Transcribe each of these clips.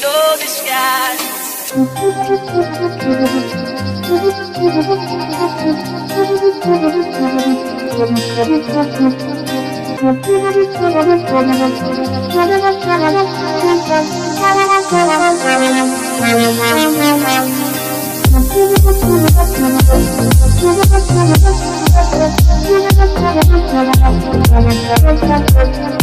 Kurz aufgenommen,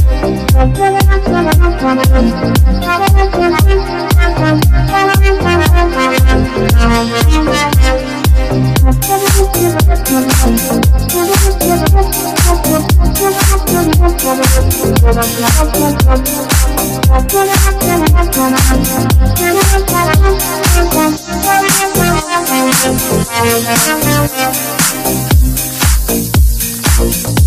heute mal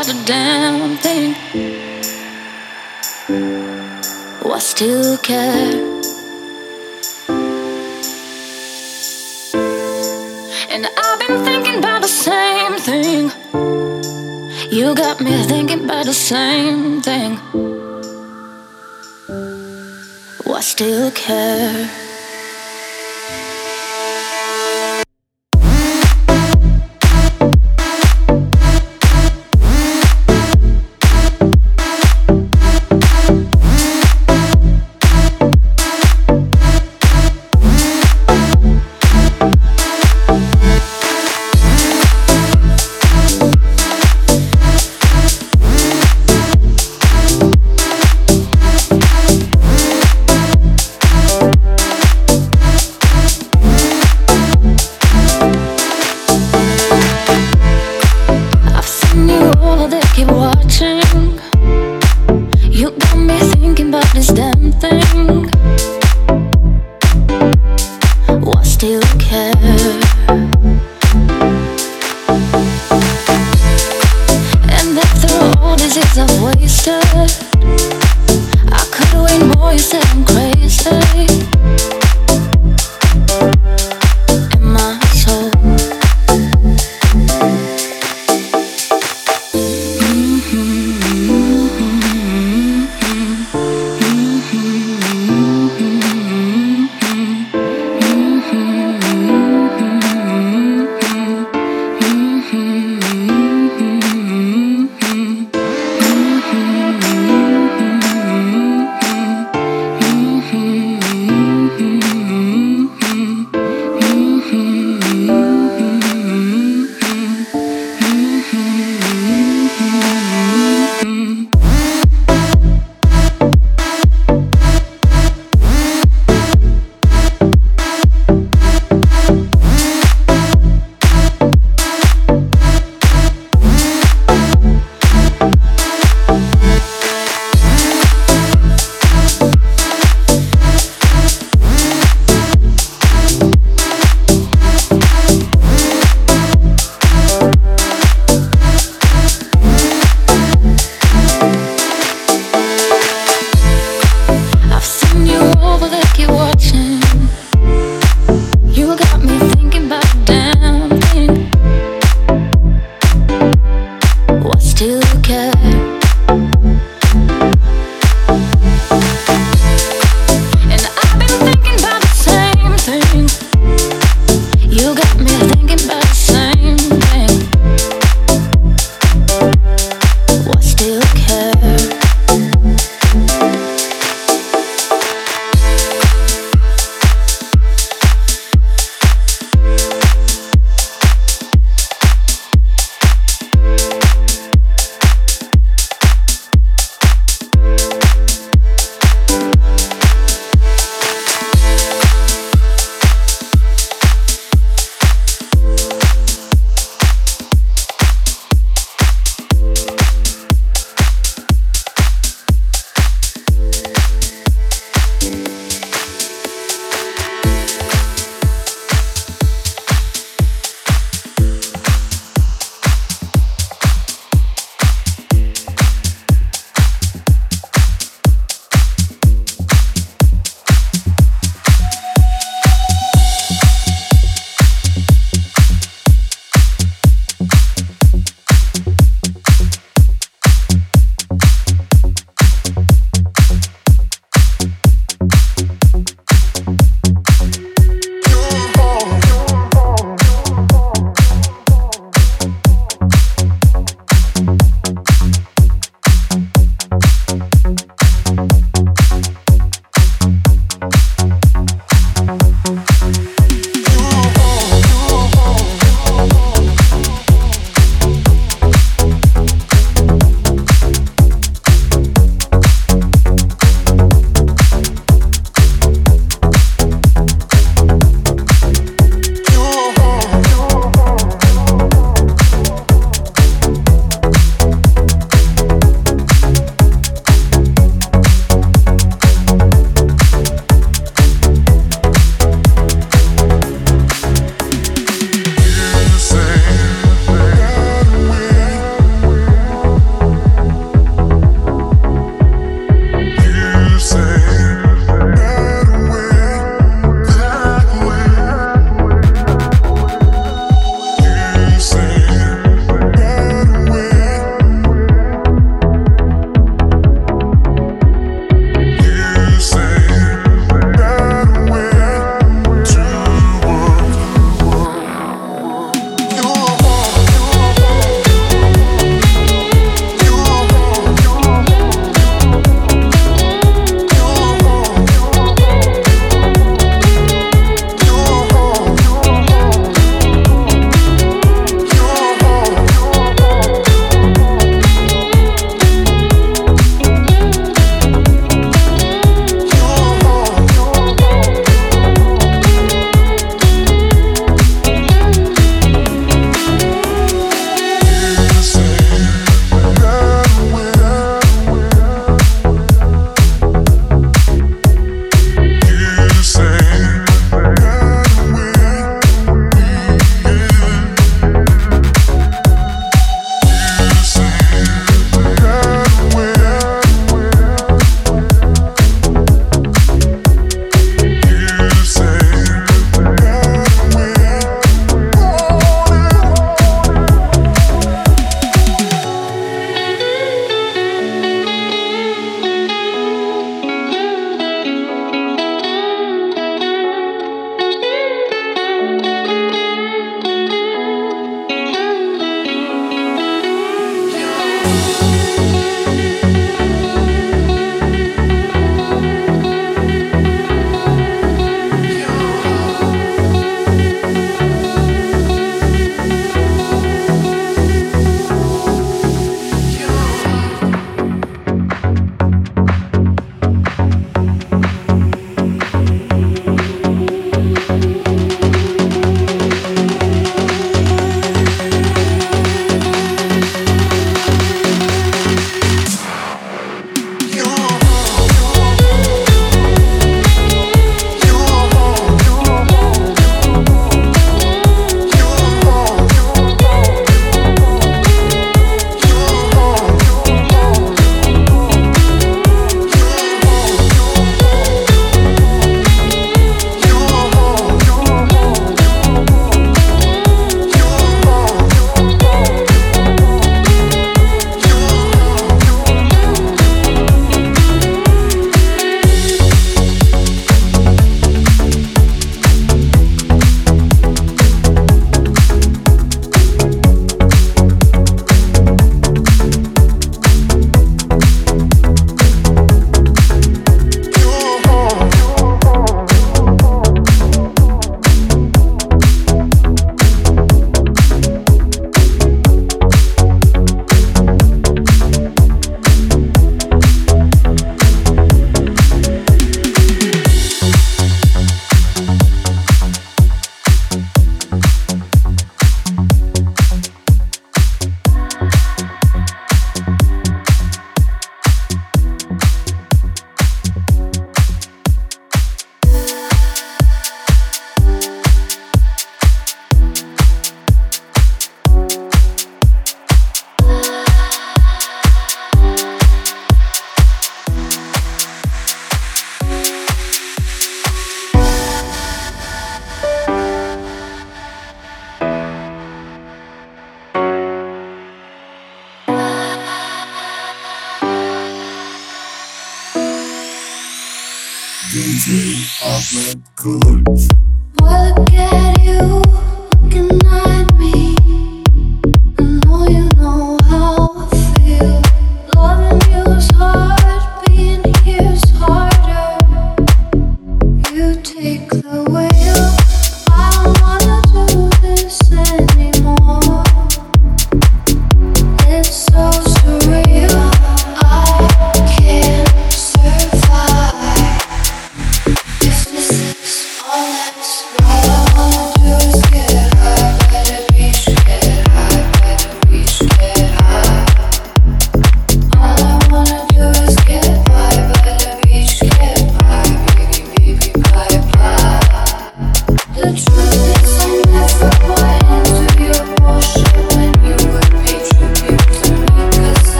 about a damn thing. Oh, I still care. And I've been thinking about the same thing. You got me thinking about the same thing. Oh, I still care.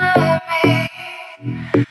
me.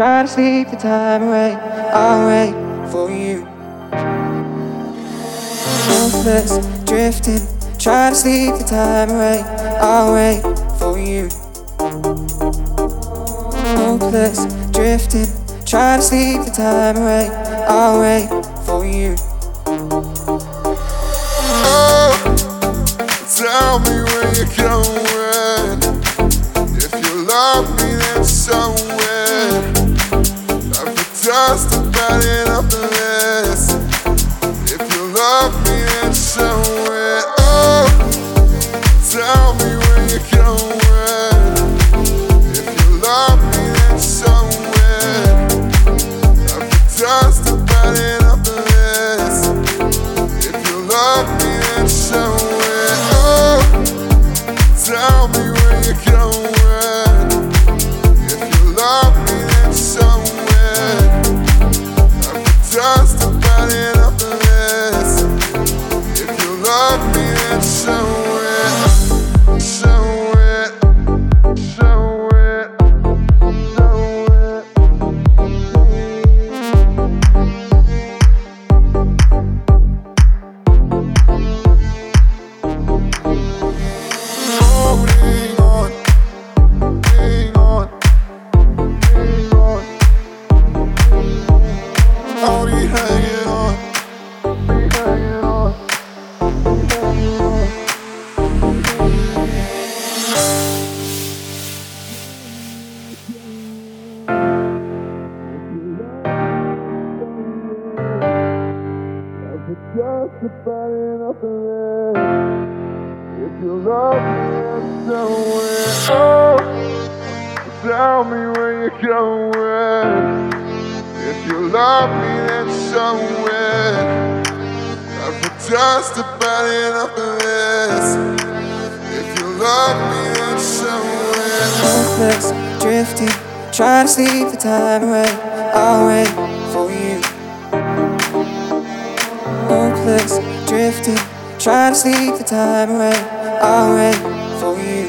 Trying to sleep the time away. I'll wait for you. Hopeless, drifting, trying to sleep the time away. I'll wait for you. Hopeless, drifting, trying to sleep the time away. I'll wait for you. Oh, tell me where you're going. Just about enough of it. If you love me, it. Oh, tell me where you're going. If you love me, then it. I've just about enough of this. If you love me, then it. Hopeless, drifting, trying to sleep the time away. I'll wait Hopeless, drifting, trying to sleep the time away. I'll wait for you.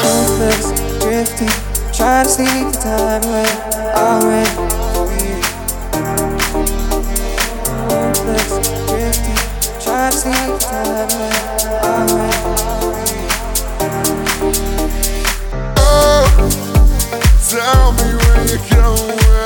Hopeless, drifting, trying to sleep the time away. I'll wait for you. Hopeless, drifting, trying to sleep the time away. I'll wait. Oh, tell me where you're going.